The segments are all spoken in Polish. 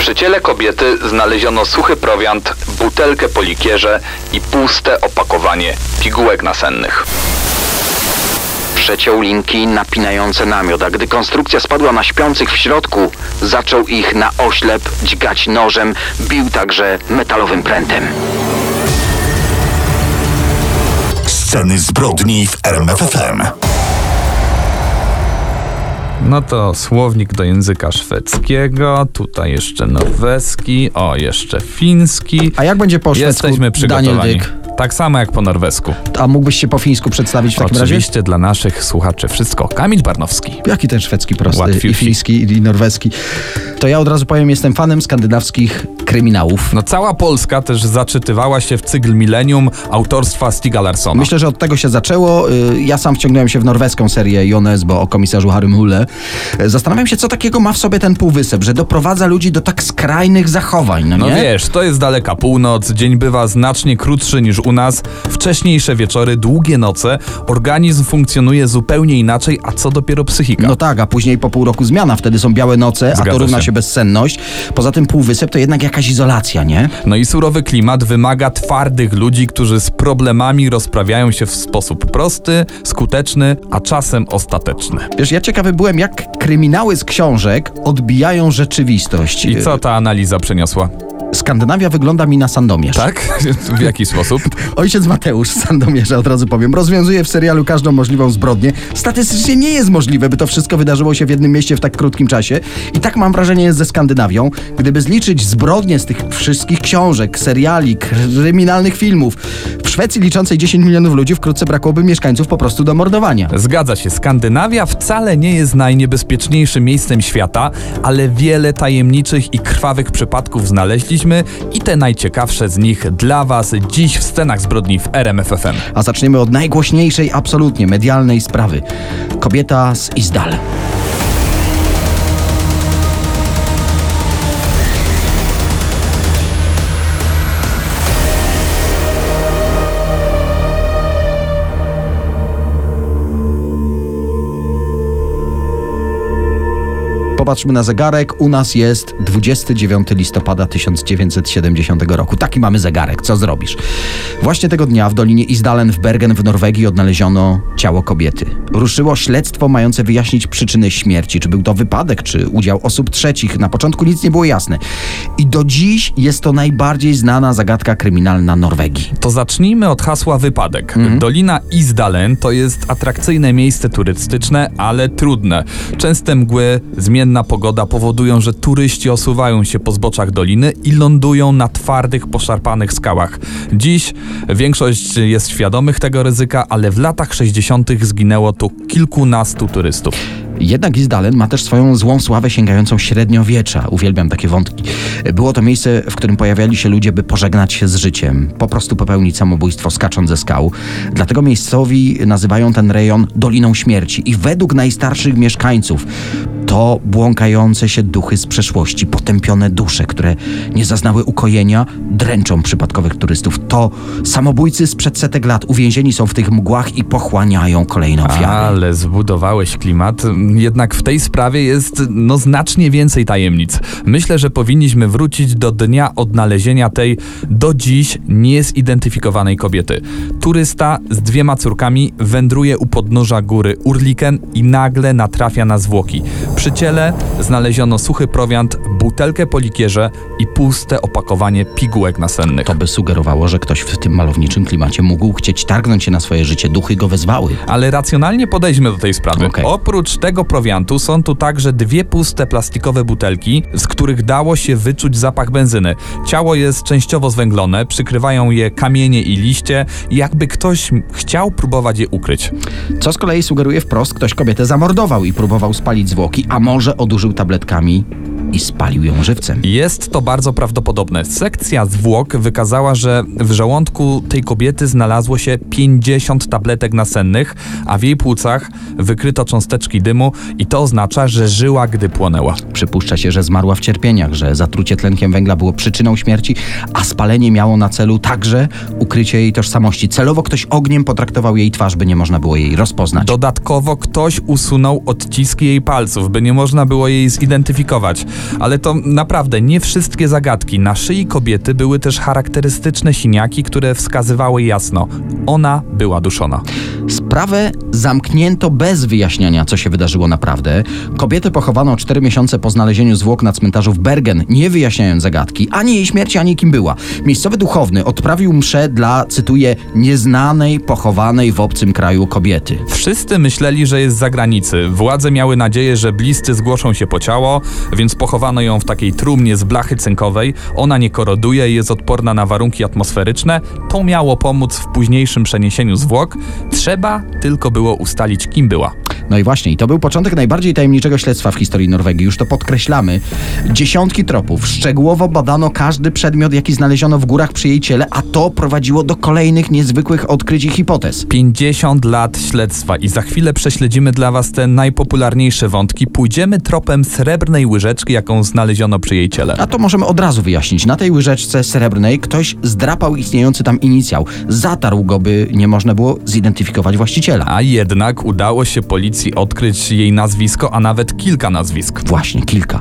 Przy ciele kobiety znaleziono suchy prowiant, butelkę po likierze i puste opakowanie pigułek nasennych. Przeciął linki napinające namiot, a gdy konstrukcja spadła na śpiących w środku, zaczął ich na oślep dźgać nożem, bił także metalowym prętem. Sceny zbrodni w RMFFM. No to słownik do języka szwedzkiego, tutaj jeszcze norweski, o jeszcze fiński. A jak będzie po szwedzku, Jesteśmy przygotowani. Tak samo jak po norwesku. A mógłbyś się po fińsku przedstawić w takim razie? Oczywiście dla naszych słuchaczy wszystko. Kamil Barnowski. Jaki ten szwedzki prosty i fiński i norweski? To ja od razu powiem, jestem fanem skandynawskich kryminałów. No cała Polska też zaczytywała się w cykl Millennium autorstwa Stiga Larssona. Myślę, że od tego się zaczęło. Y, Ja sam wciągnąłem się w norweską serię Jones, bo o komisarzu Harrym Hulle. Y, Zastanawiam się, co takiego ma w sobie ten półwysep, że doprowadza ludzi do tak skrajnych zachowań, no, No nie? wiesz, to jest daleka północ, dzień bywa znacznie krótszy niż u nas, wcześniejsze wieczory, długie noce, organizm funkcjonuje zupełnie inaczej, a co dopiero psychika. No tak, a później po pół roku zmiana, wtedy są białe noce, a Zgadza to równa się. się bezsenność. Poza tym półwysep to jednak jakaś izolacja, nie? No i surowy klimat wymaga twardych ludzi, którzy z problemami rozprawiają się w sposób prosty, skuteczny, a czasem ostateczny. Wiesz, ja ciekawy byłem, jak kryminały z książek odbijają rzeczywistość. I co ta analiza przyniosła? Skandynawia wygląda mi na Sandomierz. Tak? W jaki sposób? Ojciec Mateusz z Sandomierza, od razu powiem, rozwiązuje w serialu każdą możliwą zbrodnię. Statystycznie nie jest możliwe, by to wszystko wydarzyło się w jednym mieście w tak krótkim czasie. I tak mam wrażenie jest ze Skandynawią. Gdyby zliczyć zbrodnie z tych wszystkich książek, seriali, kryminalnych filmów, w Szwecji liczącej 10 milionów ludzi wkrótce brakłoby mieszkańców po prostu do mordowania. Zgadza się, Skandynawia wcale nie jest najniebezpieczniejszym miejscem świata, ale wiele tajemniczych i krwawych przypadków znaleźliśmy i te najciekawsze z nich dla Was dziś w scenach zbrodni w RMFFM. A zaczniemy od najgłośniejszej absolutnie medialnej sprawy. Kobieta z Izdal. Popatrzmy na zegarek. U nas jest 29 listopada 1970 roku. Taki mamy zegarek. Co zrobisz? Właśnie tego dnia w Dolinie Isdalen w Bergen w Norwegii odnaleziono ciało kobiety. Ruszyło śledztwo mające wyjaśnić przyczynę śmierci. Czy był to wypadek, czy udział osób trzecich. Na początku nic nie było jasne. I do dziś jest to najbardziej znana zagadka kryminalna Norwegii. To zacznijmy od hasła wypadek. Mhm. Dolina Isdalen to jest atrakcyjne miejsce turystyczne, ale trudne. Częste mgły, zmienna pogoda powodują, że turyści osuwają się po zboczach doliny i lądują na twardych, poszarpanych skałach. Dziś większość jest świadomych tego ryzyka, ale w latach 60. zginęło tu kilkunastu turystów. Jednak Isdalen ma też swoją złą sławę sięgającą średniowiecza. Uwielbiam takie wątki. Było to miejsce, w którym pojawiali się ludzie, by pożegnać się z życiem, po prostu popełnić samobójstwo skacząc ze skał. Dlatego miejscowi nazywają ten rejon Doliną Śmierci. I według najstarszych mieszkańców to błąkające się duchy z przeszłości, potępione dusze, które nie zaznały ukojenia, dręczą przypadkowych turystów. To samobójcy sprzed setek lat uwięzieni są w tych mgłach i pochłaniają kolejne ofiary. Ale zbudowałeś klimat. Jednak w tej sprawie jest no znacznie więcej tajemnic. Myślę, że powinniśmy wrócić do dnia odnalezienia tej do dziś niezidentyfikowanej kobiety. Turysta z dwiema córkami wędruje u podnóża góry Urliken i nagle natrafia na zwłoki. Przy ciele znaleziono suchy prowiant, butelkę po likierze i puste opakowanie pigułek nasennych. To by sugerowało, że ktoś w tym malowniczym klimacie mógł chcieć targnąć się na swoje życie. Duchy go wezwały. Ale racjonalnie podejdźmy do tej sprawy. Okej. Oprócz tego prowiantu są tu także dwie puste plastikowe butelki, z których dało się wyczuć zapach benzyny. Ciało jest częściowo zwęglone, przykrywają je kamienie i liście, jakby ktoś chciał próbować je ukryć. Co z kolei sugeruje wprost, ktoś kobietę zamordował i próbował spalić zwłoki, a może odurzył tabletkami i spalił ją żywcem. Jest to bardzo prawdopodobne. Sekcja zwłok wykazała, że w żołądku tej kobiety znalazło się 50 tabletek nasennych, a w jej płucach wykryto cząsteczki dymu i to oznacza, że żyła, gdy płonęła. Przypuszcza się, że zmarła w cierpieniach, że zatrucie tlenkiem węgla było przyczyną śmierci, a spalenie miało na celu także ukrycie jej tożsamości. Celowo ktoś ogniem potraktował jej twarz, by nie można było jej rozpoznać. Dodatkowo ktoś usunął odciski jej palców, by nie można było jej zidentyfikować. Ale to naprawdę nie wszystkie zagadki. Na szyi kobiety były też charakterystyczne siniaki, które wskazywały jasno. Ona była duszona. Sprawę zamknięto bez wyjaśniania, co się wydarzyło naprawdę. Kobietę pochowano 4 miesiące po znalezieniu zwłok na cmentarzu w Bergen, nie wyjaśniając zagadki, ani jej śmierci, ani kim była. Miejscowy duchowny odprawił mszę dla, cytuję, nieznanej, pochowanej w obcym kraju kobiety. Wszyscy myśleli, że jest z zagranicy. Władze miały nadzieję, że bliscy zgłoszą się po ciało, więc pochowano ją w takiej trumnie z blachy cynkowej. Ona nie koroduje i jest odporna na warunki atmosferyczne. To miało pomóc w późniejszym przeniesieniu zwłok. Trzeba tylko było ustalić, kim była. No i właśnie, i to był początek najbardziej tajemniczego śledztwa w historii Norwegii. Już to podkreślamy. Dziesiątki tropów. Szczegółowo badano każdy przedmiot, jaki znaleziono w górach przy jej ciele, a to prowadziło do kolejnych niezwykłych odkryć i hipotez. 50 lat śledztwa i za chwilę prześledzimy dla Was te najpopularniejsze wątki. Pójdziemy tropem srebrnej łyżeczki, jaką znaleziono przy jej ciele. A to możemy od razu wyjaśnić. Na tej łyżeczce srebrnej ktoś zdrapał istniejący tam inicjał. Zatarł go, by nie można było zidentyfikować właściciela. A jednak udało się policji odkryć jej nazwisko, a nawet kilka nazwisk. Właśnie, kilka.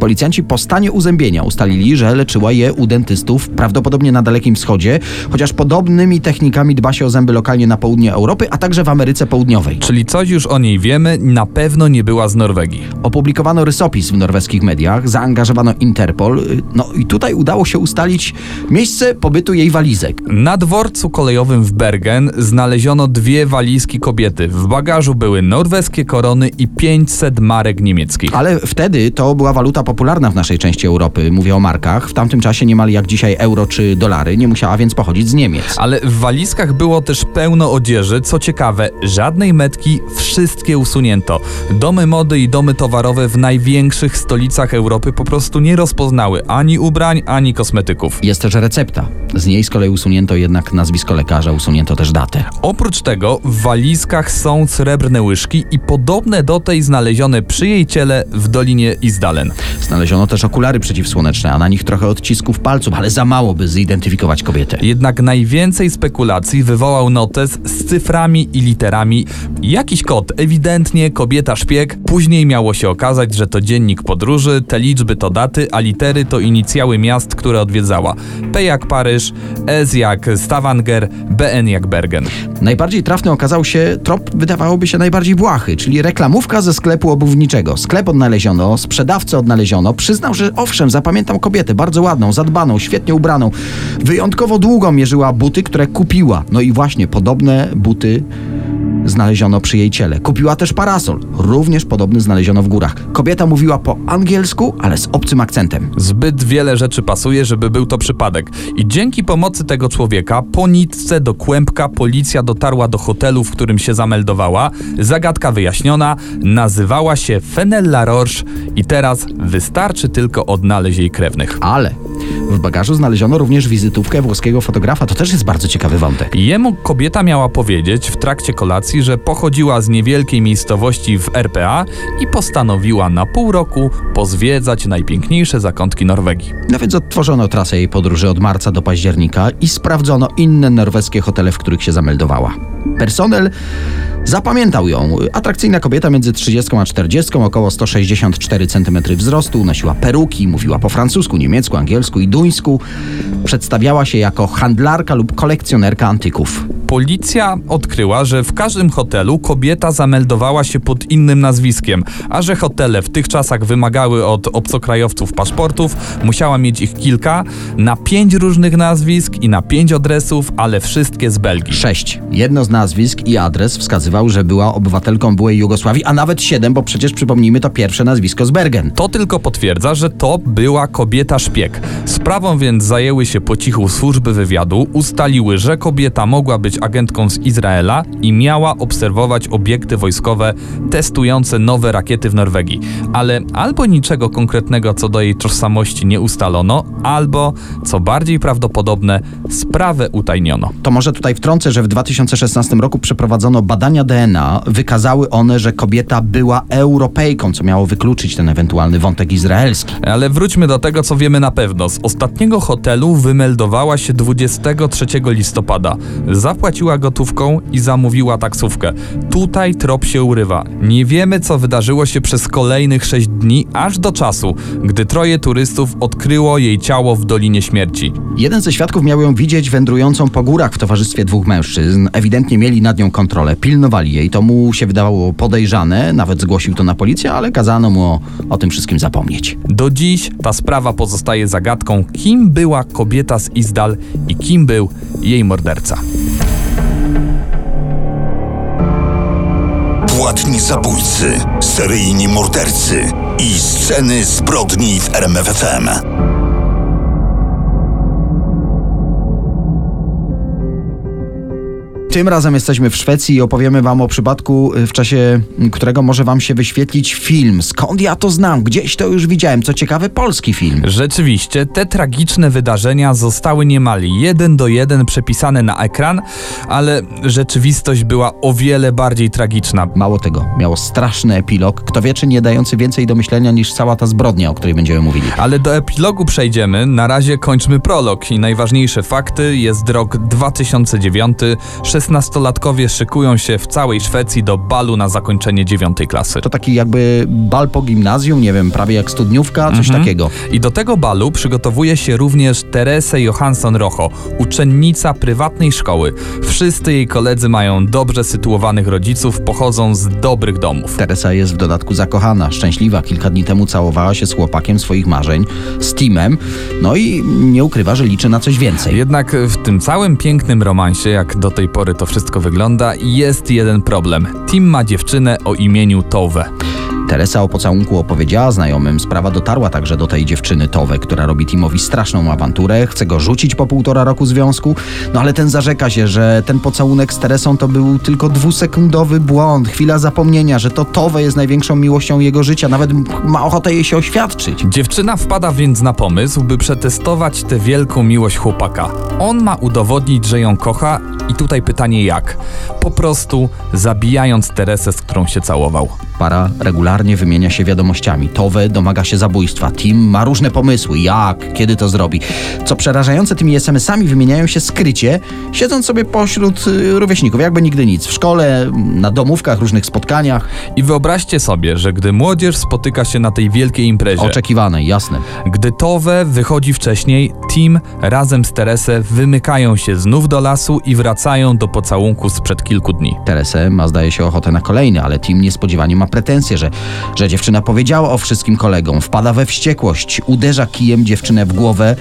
Policjanci po stanie uzębienia ustalili, że leczyła je u dentystów, prawdopodobnie na Dalekim Wschodzie, chociaż podobnymi technikami dba się o zęby lokalnie na południe Europy, a także w Ameryce Południowej. Czyli coś już o niej wiemy, na pewno nie była z Norwegii. Opublikowano rysopis w norweskich mediach, zaangażowano Interpol, no i tutaj udało się ustalić miejsce pobytu jej walizek. Na dworcu kolejowym w Bergen znaleziono dwie walizki kobiety. W bagażu były norweskie korony i 500 marek niemieckich. Ale wtedy to była waluta popularna w naszej części Europy, mówię o markach. W tamtym czasie niemal jak dzisiaj euro czy dolary, nie musiała więc pochodzić z Niemiec. Ale w walizkach było też pełno odzieży. Co ciekawe, żadnej metki, wszystkie usunięto. Domy mody i domy towarowe w największych stolicach Europy po prostu nie rozpoznały ani ubrań, ani kosmetyków. Jest też recepta. Z niej z kolei usunięto jednak nazwisko lekarza, usunięto też datę. Oprócz tego w walizkach są srebrne łyżki i podobne do tej znalezione przy jej ciele w Dolinie Izdalen. Znaleziono też okulary przeciwsłoneczne, a na nich trochę odcisków palców, ale za mało, by zidentyfikować kobietę. Jednak najwięcej spekulacji wywołał notes z cyframi i literami. Jakiś kod, ewidentnie kobieta szpieg. Później miało się okazać, że to dziennik podróży, te liczby to daty, a litery to inicjały miast, które odwiedzała. P jak Paryż, S jak Stavanger, BN jak Bergen. Najbardziej trafny okazał się trop, wydawałoby się najbardziej czyli reklamówka ze sklepu obuwniczego. Sklep odnaleziono, sprzedawcę odnaleziono. Przyznał, że owszem, zapamiętam kobietę, bardzo ładną, zadbaną, świetnie ubraną. Wyjątkowo długo mierzyła buty, które kupiła. No i właśnie podobne buty znaleziono przy jej ciele. Kupiła też parasol, również podobny znaleziono w górach. Kobieta mówiła po angielsku, ale z obcym akcentem. Zbyt wiele rzeczy pasuje, żeby był to przypadek. I dzięki pomocy tego człowieka po nitce do kłębka policja dotarła do hotelu, w którym się zameldowała. Zagadka wyjaśniona, nazywała się Fenella Roche i teraz wystarczy tylko odnaleźć jej krewnych. Ale w bagażu znaleziono również wizytówkę włoskiego fotografa. To też jest bardzo ciekawy wątek. Jemu kobieta miała powiedzieć w trakcie kolacji, że pochodziła z niewielkiej miejscowości w RPA i postanowiła na pół roku pozwiedzać najpiękniejsze zakątki Norwegii. No więc odtworzono trasę jej podróży od marca do października i sprawdzono inne norweskie hotele, w których się zameldowała. Personel zapamiętał ją. Atrakcyjna kobieta między 30 a 40, około 164 cm wzrostu, nosiła peruki, mówiła po francusku, niemiecku, angielsku i duńsku. Przedstawiała się jako handlarka lub kolekcjonerka antyków. Policja odkryła, że w każdym hotelu kobieta zameldowała się pod innym nazwiskiem, a że hotele w tych czasach wymagały od obcokrajowców paszportów, musiała mieć ich kilka, na pięć różnych nazwisk i na pięć adresów, ale wszystkie z Belgii. Sześć. Jedno z nazwisk i adres wskazywał, że była obywatelką byłej Jugosławii, a nawet siedem, bo przecież przypomnijmy to pierwsze nazwisko z Bergen. To tylko potwierdza, że to była kobieta szpieg. Sprawą więc zajęły się po cichu służby wywiadu, ustaliły, że kobieta mogła być agentką z Izraela i miała obserwować obiekty wojskowe testujące nowe rakiety w Norwegii. Ale albo niczego konkretnego co do jej tożsamości nie ustalono, albo, co bardziej prawdopodobne, sprawę utajniono. To może tutaj wtrącę, że w 2016 roku przeprowadzono badania DNA. Wykazały one, że kobieta była Europejką, co miało wykluczyć ten ewentualny wątek izraelski. Ale wróćmy do tego, co wiemy na pewno. Z ostatniego hotelu wymeldowała się 23 listopada. Zapłaciła zapłaciła gotówką i zamówiła taksówkę. Tutaj trop się urywa. Nie wiemy, co wydarzyło się przez kolejnych sześć dni, aż do czasu, gdy troje turystów odkryło jej ciało w Dolinie Śmierci. Jeden ze świadków miał ją widzieć wędrującą po górach w towarzystwie dwóch mężczyzn. Ewidentnie mieli nad nią kontrolę, pilnowali jej. To mu się wydawało podejrzane, nawet zgłosił to na policję, ale kazano mu o, o tym wszystkim zapomnieć. Do dziś ta sprawa pozostaje zagadką, kim była kobieta z Izdal i kim był jej morderca. Zabójcy, seryjni mordercy i sceny zbrodni w RMFFM. Tym razem jesteśmy w Szwecji i opowiemy wam o przypadku, y, w czasie którego może wam się wyświetlić film. Skąd ja to znam? Gdzieś to już widziałem. Co ciekawe, polski film. Rzeczywiście, te tragiczne wydarzenia zostały niemal jeden do jeden przepisane na ekran, ale rzeczywistość była o wiele bardziej tragiczna. Mało tego, miało straszny epilog, kto wie, czy nie dający więcej do myślenia niż cała ta zbrodnia, o której będziemy mówili. Ale do epilogu przejdziemy, na razie kończmy prolog i najważniejsze fakty. Jest rok 2009, 16-latkowie szykują się w całej Szwecji do balu na zakończenie dziewiątej klasy. To taki jakby bal po gimnazjum, nie wiem, prawie jak studniówka, coś takiego. I do tego balu przygotowuje się również Terese Johansson Rocho, uczennica prywatnej szkoły. Wszyscy jej koledzy mają dobrze sytuowanych rodziców, pochodzą z dobrych domów. Teresa jest w dodatku zakochana, szczęśliwa. Kilka dni temu całowała się z chłopakiem swoich marzeń, z Timem, no i nie ukrywa, że liczy na coś więcej. Jednak w tym całym pięknym romansie, jak do tej pory to wszystko wygląda, jest jeden problem. Tim ma dziewczynę o imieniu Tove. Teresa o pocałunku opowiedziała znajomym. Sprawa dotarła także do tej dziewczyny Towe, która robi Timowi straszną awanturę, chce go rzucić po półtora roku związku. No ale ten zarzeka się, że ten pocałunek z Teresą to był tylko dwusekundowy błąd, chwila zapomnienia, że to Towe jest największą miłością jego życia, nawet ma ochotę jej się oświadczyć. Dziewczyna wpada więc na pomysł, by przetestować tę wielką miłość chłopaka. On ma udowodnić, że ją kocha i tutaj pytanie jak? Po prostu zabijając Teresę, z którą się całował. Para regularnie wymienia się wiadomościami. Towe domaga się zabójstwa. Tim ma różne pomysły. Jak? Kiedy to zrobi? Co przerażające, tymi SMS-ami wymieniają się skrycie, siedząc sobie pośród y, rówieśników, jakby nigdy nic. W szkole, na domówkach, różnych spotkaniach. I wyobraźcie sobie, że gdy młodzież spotyka się na tej wielkiej imprezie, Oczekiwane, jasne. gdy Towe wychodzi wcześniej, Tim razem z Teresę wymykają się znów do lasu i wracają do pocałunku sprzed kilku dni. Teresę ma zdaje się ochotę na kolejny, ale Tim niespodziewanie ma pretensje, że, że dziewczyna powiedziała o wszystkim kolegom, wpada we wściekłość, uderza kijem dziewczynę w głowę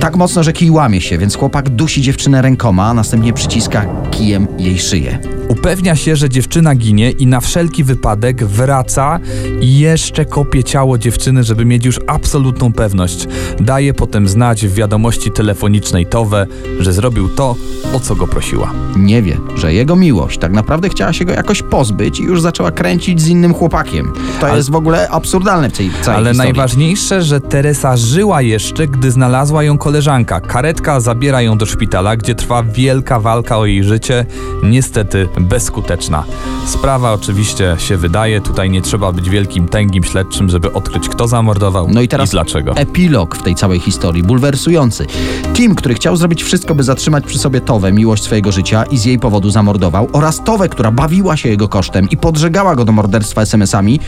tak mocno, że kij łamie się, więc chłopak dusi dziewczynę rękoma, a następnie przyciska kijem jej szyję. Upewnia się, że dziewczyna ginie i na wszelki wypadek wraca i jeszcze kopie ciało dziewczyny, żeby mieć już absolutną pewność. Daje potem znać w wiadomości telefonicznej Towe, że zrobił to, o co go prosiła. Nie wie, że jego miłość tak naprawdę chciała się go jakoś pozbyć i już zaczęła kręcić z innym chłopakiem. To Ale- jest w ogóle absurdalne w tej całej Ale historii. najważniejsze, że Teresa żyła jeszcze, gdy znalazła ją koleżanka. Karetka zabiera ją do szpitala, gdzie trwa wielka walka o jej życie, niestety bezskuteczna. Sprawa oczywiście się wydaje, tutaj nie trzeba być wielkim tęgim śledczym, żeby odkryć kto zamordował No i teraz dlaczego. epilog w tej całej historii, bulwersujący. Tim, który chciał zrobić wszystko, by zatrzymać przy sobie Towę, miłość swojego życia i z jej powodu zamordował, oraz Towę, która bawiła się jego kosztem i podżegała go do morderstwa SMS-ami,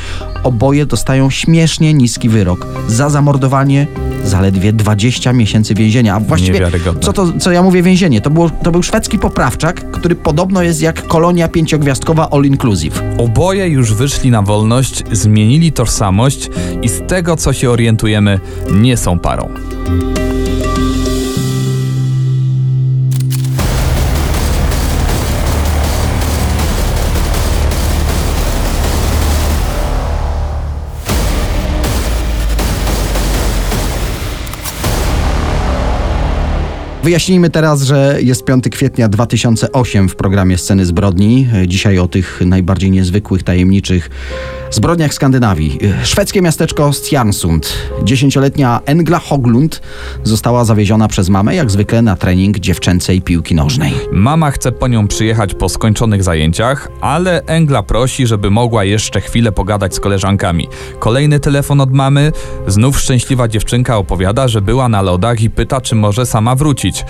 oboje dostają śmiesznie niski wyrok. Za zamordowanie zaledwie 20 miesięcy więzienia. A właściwie, co, to, co ja mówię więzienie? To, było, to był szwedzki poprawczak, który podobno jest jak kolonia pięciogwiazdkowa all inclusive. Oboje już wyszli na wolność, zmienili tożsamość i z tego co się orientujemy, nie są parą. Wyjaśnijmy teraz, że jest 5 kwietnia 2008 w programie Sceny Zbrodni. Dzisiaj o tych najbardziej niezwykłych, tajemniczych zbrodniach Skandynawii. Szwedzkie miasteczko Stjarnsund. Dziesięcioletnia Engla Hoglund została zawieziona przez mamę, jak zwykle, na trening dziewczęcej piłki nożnej. Mama chce po nią przyjechać po skończonych zajęciach, ale Engla prosi, żeby mogła jeszcze chwilę pogadać z koleżankami. Kolejny telefon od mamy, znów szczęśliwa dziewczynka opowiada, że była na lodach i pyta, czy może sama wrócić.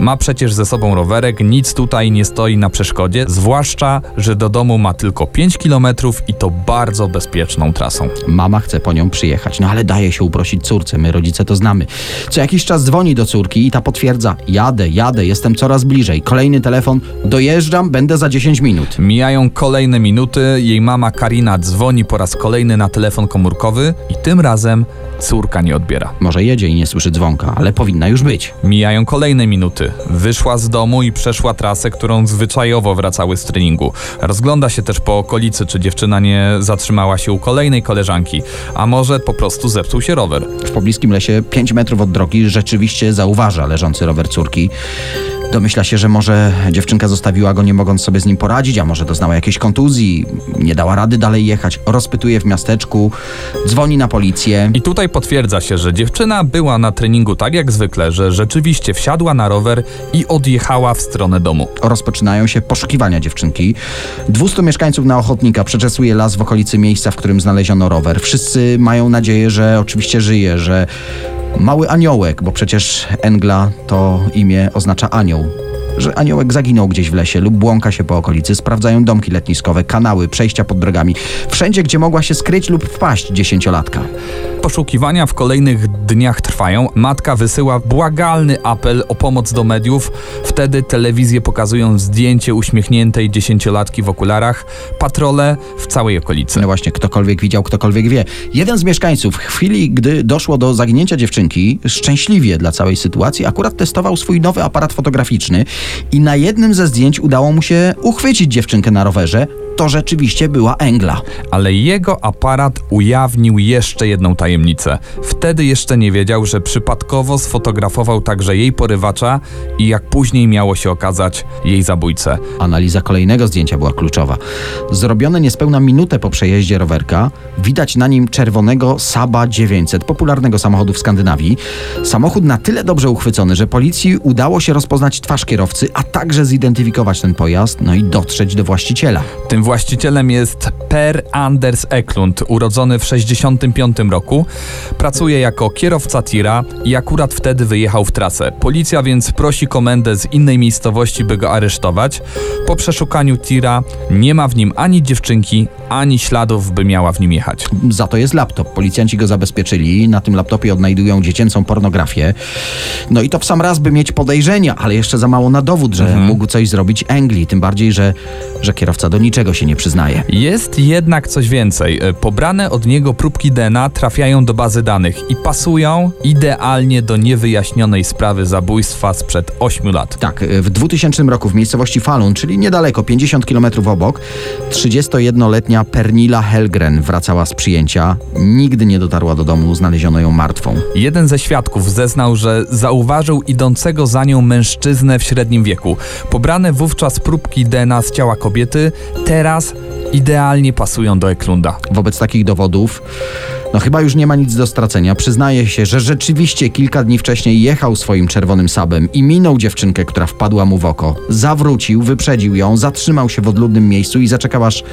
Ma przecież ze sobą rowerek, nic tutaj nie stoi na przeszkodzie, zwłaszcza, że do domu ma tylko 5 km i to bardzo bezpieczną trasą. Mama chce po nią przyjechać, no ale daje się uprosić córce, my rodzice to znamy. Co jakiś czas dzwoni do córki i ta potwierdza, jadę, jadę, jestem coraz bliżej. Kolejny telefon, dojeżdżam, będę za 10 minut. Mijają kolejne minuty, jej mama Karina dzwoni po raz kolejny na telefon komórkowy i tym razem córka nie odbiera. Może jedzie i nie słyszy dzwonka, ale powinna już być. Mijają kolejne minuty. Wyszła z domu i przeszła trasę, którą zwyczajowo wracały z treningu. Rozgląda się też po okolicy, czy dziewczyna nie zatrzymała się u kolejnej koleżanki, a może po prostu zepsuł się rower. W pobliskim lesie, 5 metrów od drogi, rzeczywiście zauważa leżący rower córki. Domyśla się, że może dziewczynka zostawiła go nie mogąc sobie z nim poradzić, a może doznała jakiejś kontuzji, nie dała rady dalej jechać. Rozpytuje w miasteczku, dzwoni na policję. I tutaj potwierdza się, że dziewczyna była na treningu tak jak zwykle, że rzeczywiście wsiadła na rower i odjechała w stronę domu. Rozpoczynają się poszukiwania dziewczynki. 200 mieszkańców na ochotnika przeczesuje las w okolicy miejsca, w którym znaleziono rower. Wszyscy mają nadzieję, że oczywiście żyje, że mały aniołek, bo przecież Engla to imię oznacza anioł. Że aniołek zaginął gdzieś w lesie lub błąka się po okolicy, sprawdzają domki letniskowe, kanały, przejścia pod drogami. Wszędzie, gdzie mogła się skryć lub wpaść dziesięciolatka. Poszukiwania w kolejnych dniach trwają. Matka wysyła błagalny apel o pomoc do mediów. Wtedy telewizje pokazują zdjęcie uśmiechniętej dziesięciolatki w okularach. Patrole w całej okolicy. No właśnie, ktokolwiek widział, ktokolwiek wie. Jeden z mieszkańców w chwili, gdy doszło do zaginięcia dziewczynki, szczęśliwie dla całej sytuacji, akurat testował swój nowy aparat fotograficzny i na jednym ze zdjęć udało mu się uchwycić dziewczynkę na rowerze. To rzeczywiście była Engla. Ale jego aparat ujawnił jeszcze jedną tajemnicę. Wtedy jeszcze nie wiedział, że przypadkowo sfotografował także jej porywacza i jak później miało się okazać, jej zabójcę. Analiza kolejnego zdjęcia była kluczowa. Zrobione niespełna minutę po przejeździe rowerka, widać na nim czerwonego Saba 900, popularnego samochodu w Skandynawii. Samochód na tyle dobrze uchwycony, że policji udało się rozpoznać twarz kierowcy, a także zidentyfikować ten pojazd, no i dotrzeć do właściciela. Tym właścicielem jest Per Anders Eklund, urodzony w 1965 roku. Pracuje jako kierowca tira i akurat wtedy wyjechał w trasę. Policja więc prosi komendę z innej miejscowości, by go aresztować. Po przeszukaniu tira nie ma w nim ani dziewczynki, ani śladów, by miała w nim jechać. Za to jest laptop. Policjanci go zabezpieczyli. Na tym laptopie odnajdują dziecięcą pornografię. No i to w sam raz, by mieć podejrzenia, ale jeszcze za mało na dowód, że mógł coś zrobić Engli. Tym bardziej, że, że kierowca do niczego się nie przyznaje. Jest jednak coś więcej. E, Pobrane od niego próbki DNA trafiają do bazy danych i pasują idealnie do niewyjaśnionej sprawy zabójstwa sprzed 8 lat. Tak, w 2000 roku w miejscowości Falun, czyli niedaleko, 50 km obok, 31-letnia Pernila Helgren wracała z przyjęcia. Nigdy nie dotarła do domu, znaleziono ją martwą. Jeden ze świadków zeznał, że zauważył idącego za nią mężczyznę w średnim wieku. Pobrane wówczas próbki DNA z ciała kobiety teraz idealnie pasują do Eklunda. Wobec takich dowodów, no chyba już nie ma nic do stracenia. Przyznaje się, że rzeczywiście kilka dni wcześniej jechał swoim czerwonym sabem i minął dziewczynkę, która wpadła mu w oko. Zawrócił, wyprzedził ją, zatrzymał się w odludnym miejscu i zaczekał aż,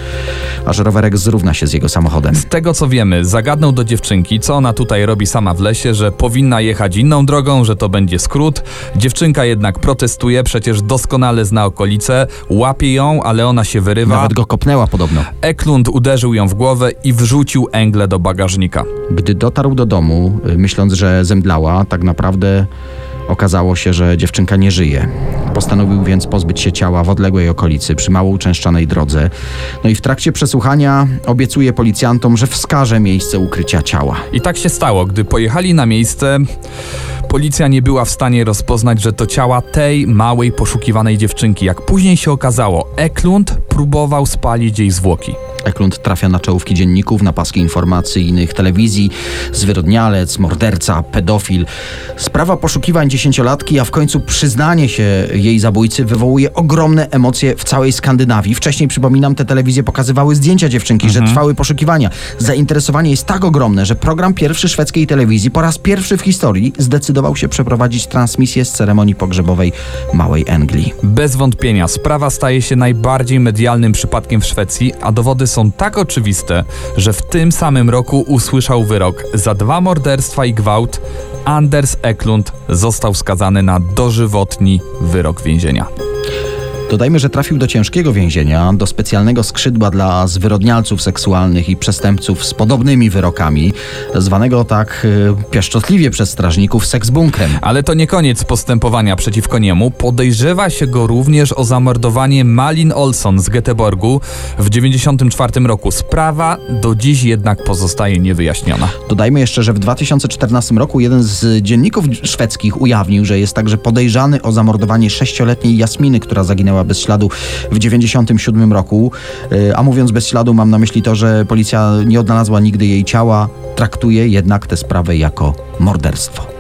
aż rowerek zrówna się z jego samochodem. Z tego co wiemy, zagadnął do dziewczynki, co ona tutaj robi sama w lesie, że powinna jechać inną drogą, że to będzie skrót. Dziewczynka jednak protestuje, przecież doskonale zna okolice, łapie ją, ale ona się wyrywa. Nawet go kopnęła podobno. Eklund uderzył ją w głowę i wrzucił Engle do bagażnika. Gdy dotarł do domu, y, myśląc, że zemdlała, tak naprawdę okazało się, że dziewczynka nie żyje. Postanowił więc pozbyć się ciała w odległej okolicy, przy mało uczęszczanej drodze. No i w trakcie przesłuchania obiecuje policjantom, że wskaże miejsce ukrycia ciała. I tak się stało, gdy pojechali na miejsce. Policja nie była w stanie rozpoznać, że to ciała tej małej poszukiwanej dziewczynki. Jak później się okazało, Eklund próbował spalić jej zwłoki. Eklund trafia na czołówki dzienników, na paski informacyjnych telewizji, zwyrodnialec, morderca, pedofil. Sprawa poszukiwań dziesięciolatki, a w końcu przyznanie się jej zabójcy wywołuje ogromne emocje w całej Skandynawii. Wcześniej, przypominam, te telewizje pokazywały zdjęcia dziewczynki, że trwały poszukiwania. Zainteresowanie jest tak ogromne, że program pierwszy szwedzkiej telewizji po raz pierwszy w historii zdecydował się przeprowadzić transmisję z ceremonii pogrzebowej małej Engli. Bez wątpienia sprawa staje się najbardziej medialnym przypadkiem w Szwecji, a dowody są tak oczywiste, że w tym samym roku usłyszał wyrok za dwa morderstwa i gwałt Anders Eklund został skazany na dożywotni wyrok więzienia. Dodajmy, że trafił do ciężkiego więzienia, do specjalnego skrzydła dla zwyrodnialców seksualnych i przestępców z podobnymi wyrokami, zwanego tak y, pieszczotliwie przez strażników seksbunkrem. Ale to nie koniec postępowania przeciwko niemu. Podejrzewa się go również o zamordowanie Malin Olson z Göteborgu w 1994 roku. Sprawa do dziś jednak pozostaje niewyjaśniona. Dodajmy jeszcze, że w 2014 roku jeden z dzienników szwedzkich ujawnił, że jest także podejrzany o zamordowanie sześcioletniej Jasminy, która zaginęła bez śladu w 97 roku. Y, A mówiąc bez śladu, mam na myśli to, że policja nie odnalazła nigdy jej ciała, traktuje jednak tę sprawę jako morderstwo.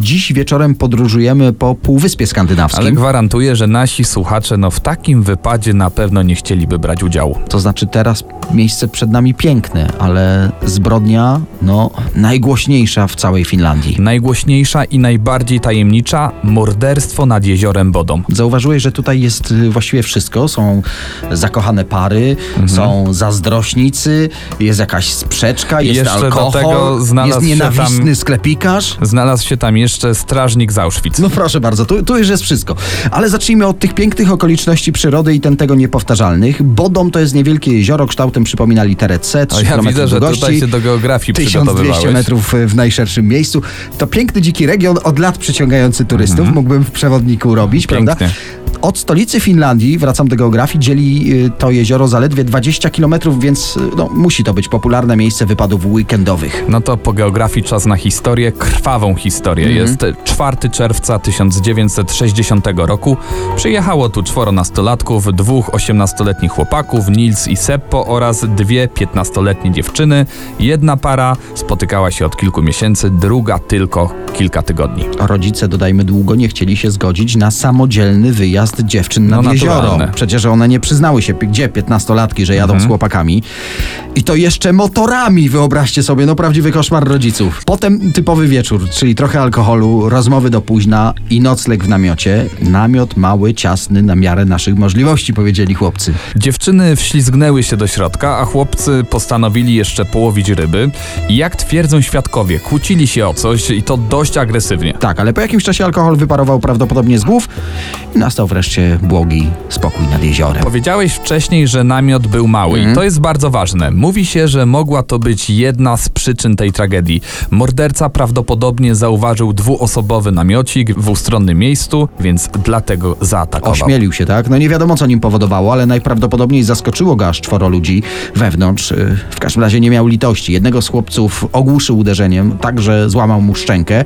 Dziś wieczorem podróżujemy po Półwyspie Skandynawskim. Ale gwarantuję, że nasi słuchacze no, w takim wypadzie na pewno nie chcieliby brać udziału. To znaczy teraz miejsce przed nami piękne, ale zbrodnia, no, najgłośniejsza w całej Finlandii. Najgłośniejsza i najbardziej tajemnicza morderstwo nad jeziorem Bodą. Zauważyłeś, że tutaj jest y, właściwie wszystko. Są zakochane pary, Mhm. są zazdrośnicy, jest jakaś sprzeczka, jest Jeszcze do alkohol, tego znalazł jest się tam- nienawistny sklepikarz. Znalazł się tam jeszcze strażnik z Auschwitz. No proszę bardzo, tu, tu już jest wszystko. Ale zacznijmy od tych pięknych okoliczności przyrody i ten tego niepowtarzalnych. Bodom to jest niewielkie jezioro, kształtem przypomina literę C, 3 O, ja km widzę, że długości. tutaj się do geografii 1200 przygotowywałeś. metrów w najszerszym miejscu. To piękny, dziki region, od lat przyciągający turystów. Mhm. Mógłbym w przewodniku robić, prawda? Od stolicy Finlandii, wracam do geografii, dzieli y, to jezioro zaledwie 20 km, więc y, no, musi to być popularne miejsce wypadów weekendowych. No to po geografii czas na historię, krwawą historię. Mhm. Jest 4 czerwca 1960 roku. Przyjechało tu czworo nastolatków, dwóch 18-letnich chłopaków, Nils i Seppo oraz dwie 15-letnie dziewczyny. Jedna para spotykała się od kilku miesięcy, druga tylko kilka tygodni. Rodzice, dodajmy długo, nie chcieli się zgodzić na samodzielny wyjazd dziewczyn nad No, jezioro. naturalne. Przecież one nie przyznały się, gdzie 15-latki, że jadą z chłopakami. I to jeszcze motorami, wyobraźcie sobie, no prawdziwy koszmar rodziców. Potem typowy wieczór, czyli trochę alkoholu, rozmowy do późna i nocleg w namiocie. Namiot mały, ciasny, na miarę naszych możliwości, powiedzieli chłopcy. Dziewczyny wślizgnęły się do środka, a chłopcy postanowili jeszcze połowić ryby. Jak twierdzą świadkowie, kłócili się o coś i to dość agresywnie. Tak, ale po jakimś czasie alkohol wyparował prawdopodobnie z głów i nastał wreszcie błogi spokój nad jeziorem. Powiedziałeś wcześniej, że namiot był mały i to jest bardzo ważne. Mówi się, że mogła to być jedna z przyczyn tej tragedii. Morderca prawdopodobnie zauważył dwuosobowy namiocik w ustronnym miejscu, więc dlatego zaatakował. Ośmielił się, tak? No nie wiadomo, co nim powodowało, ale najprawdopodobniej zaskoczyło go aż czworo ludzi wewnątrz. Yy, W każdym razie nie miał litości. Jednego z chłopców ogłuszył uderzeniem, tak że złamał mu szczękę.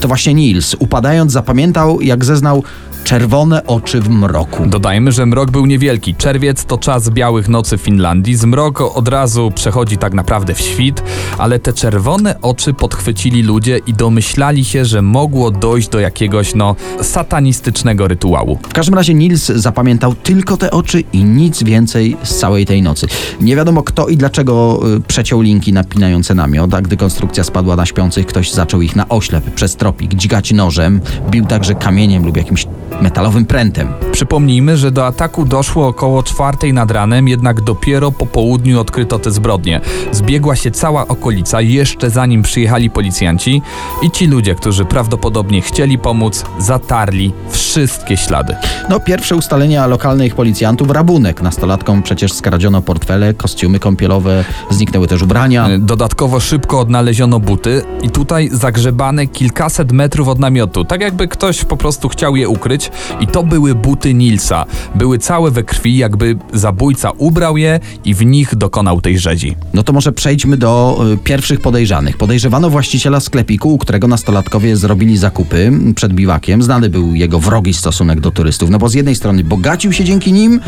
To właśnie Nils, upadając, zapamiętał, jak zeznał czerwone oczy w mroku. Dodajmy, że mrok był niewielki. Czerwiec to czas białych nocy w Finlandii. Zmrok od razu przechodzi tak naprawdę w świt, ale te czerwone oczy podchwycili ludzie i domyślali się, że mogło dojść do jakiegoś, no, satanistycznego rytuału. W każdym razie Nils zapamiętał tylko te oczy i nic więcej z całej tej nocy. Nie wiadomo kto i dlaczego y, przeciął linki napinające namiot, a gdy konstrukcja spadła na śpiących, ktoś zaczął ich na oślep przez tropik dźgać nożem, bił także kamieniem lub jakimś metalowym prętem. Przypomnijmy, że do ataku doszło około czwartej nad ranem, jednak dopiero po południu odkryto te zbrodnie. Zbiegła się cała okolica jeszcze zanim przyjechali policjanci i ci ludzie, którzy prawdopodobnie chcieli pomóc, zatarli wszystkie ślady. No, pierwsze ustalenia lokalnych policjantów, rabunek. Nastolatkom przecież skradziono portfele, kostiumy kąpielowe, zniknęły też ubrania. Dodatkowo szybko odnaleziono buty i tutaj zagrzebane kilkaset metrów od namiotu, tak jakby ktoś po prostu chciał je ukryć i to były buty Nilsa. Były całe we krwi, jakby zabójca ubrał je i w nich dokonał tej rzezi. No to może przejdźmy do y, pierwszych podejrzanych. Podejrzewano właściciela sklepiku, u którego nastolatkowie zrobili zakupy przed biwakiem. Znany był jego wrogi stosunek do turystów, no bo z jednej strony bogacił się dzięki nim,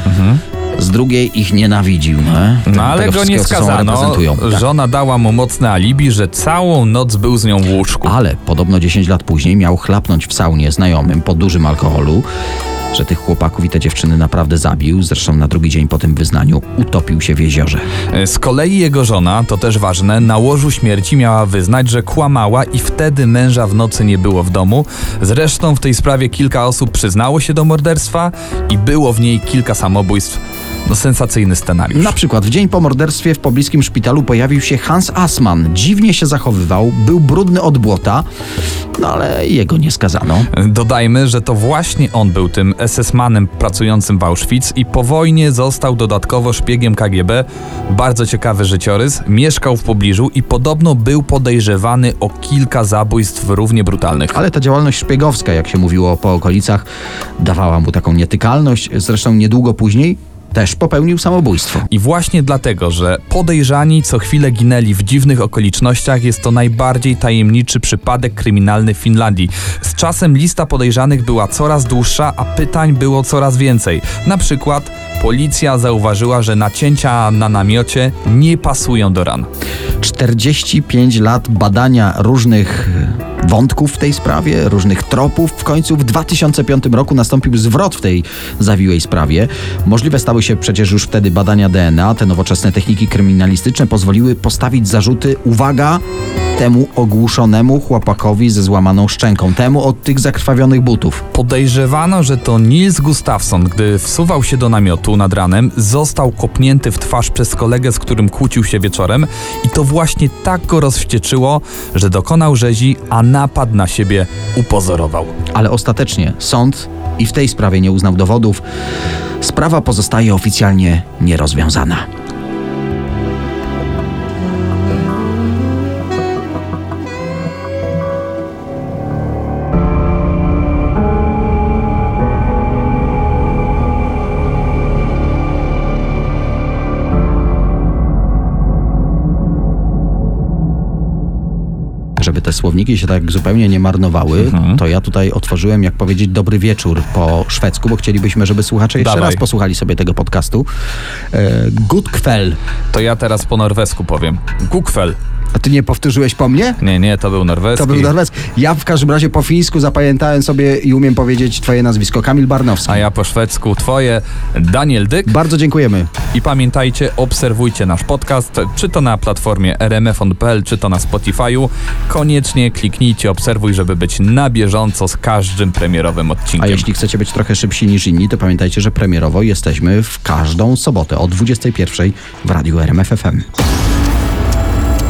z drugiej ich nienawidził. No, No ale go nie skazano. Tak. Żona dała mu mocne alibi, że całą noc był z nią w łóżku. Ale podobno 10 lat później miał chlapnąć w saunie znajomym po dużym alkoholu. Że tych chłopaków i te dziewczyny naprawdę zabił. Zresztą na drugi dzień po tym wyznaniu utopił się w jeziorze. Z kolei jego żona, to też ważne, na łożu śmierci miała wyznać, że kłamała i wtedy męża w nocy nie było w domu. Zresztą w tej sprawie kilka osób przyznało się do morderstwa i było w niej kilka samobójstw. No sensacyjny scenariusz. Na przykład w dzień po morderstwie w pobliskim szpitalu pojawił się Hans Assmann. Dziwnie się zachowywał, był brudny od błota, no ale jego nie skazano. Dodajmy, że to właśnie on był tym SS-manem pracującym w Auschwitz i po wojnie został dodatkowo szpiegiem KGB. Bardzo ciekawy życiorys. Mieszkał w pobliżu i podobno był podejrzewany o kilka zabójstw równie brutalnych. Ale ta działalność szpiegowska, jak się mówiło po okolicach, dawała mu taką nietykalność. Zresztą niedługo później też popełnił samobójstwo. I właśnie dlatego, że podejrzani co chwilę ginęli w dziwnych okolicznościach, jest to najbardziej tajemniczy przypadek kryminalny w Finlandii. Z czasem lista podejrzanych była coraz dłuższa, a pytań było coraz więcej. Na przykład policja zauważyła, że nacięcia na namiocie nie pasują do ran. 45 lat badania różnych wątków w tej sprawie, różnych tropów. W końcu w 2005 roku nastąpił zwrot w tej zawiłej sprawie. Możliwe stały się przecież już wtedy badania DNA. Te nowoczesne techniki kryminalistyczne pozwoliły postawić zarzuty, uwaga, temu ogłuszonemu chłopakowi ze złamaną szczęką, temu od tych zakrwawionych butów. Podejrzewano, że to Nils Gustafsson, gdy wsuwał się do namiotu nad ranem, został kopnięty w twarz przez kolegę, z którym kłócił się wieczorem i to właśnie tak go rozwścieczyło, że dokonał rzezi, a napad na siebie upozorował. Ale ostatecznie sąd i w tej sprawie nie uznał dowodów. Sprawa pozostaje oficjalnie nierozwiązana. Te słowniki się tak zupełnie nie marnowały, Mhm. to ja tutaj otworzyłem, jak powiedzieć, dobry wieczór po szwedzku, bo chcielibyśmy, żeby słuchacze jeszcze Dawaj. raz posłuchali sobie tego podcastu. E, good kwel. To ja teraz po norwesku powiem. Gukfel. A ty nie powtórzyłeś po mnie? Nie, nie, to był norweski. To był norweski. Ja w każdym razie po fińsku zapamiętałem sobie i umiem powiedzieć twoje nazwisko. Kamil Barnowski. A ja po szwedzku twoje Daniel Dyk. Bardzo dziękujemy. I pamiętajcie, obserwujcie nasz podcast, czy to na platformie rmf.pl, czy to na Spotify'u. Koniecznie kliknijcie obserwuj, żeby być na bieżąco z każdym premierowym A odcinkiem. jeśli chcecie być trochę szybsi niż inni, to pamiętajcie, że premierowo jesteśmy w każdą sobotę o 21 w Radiu RMF FM.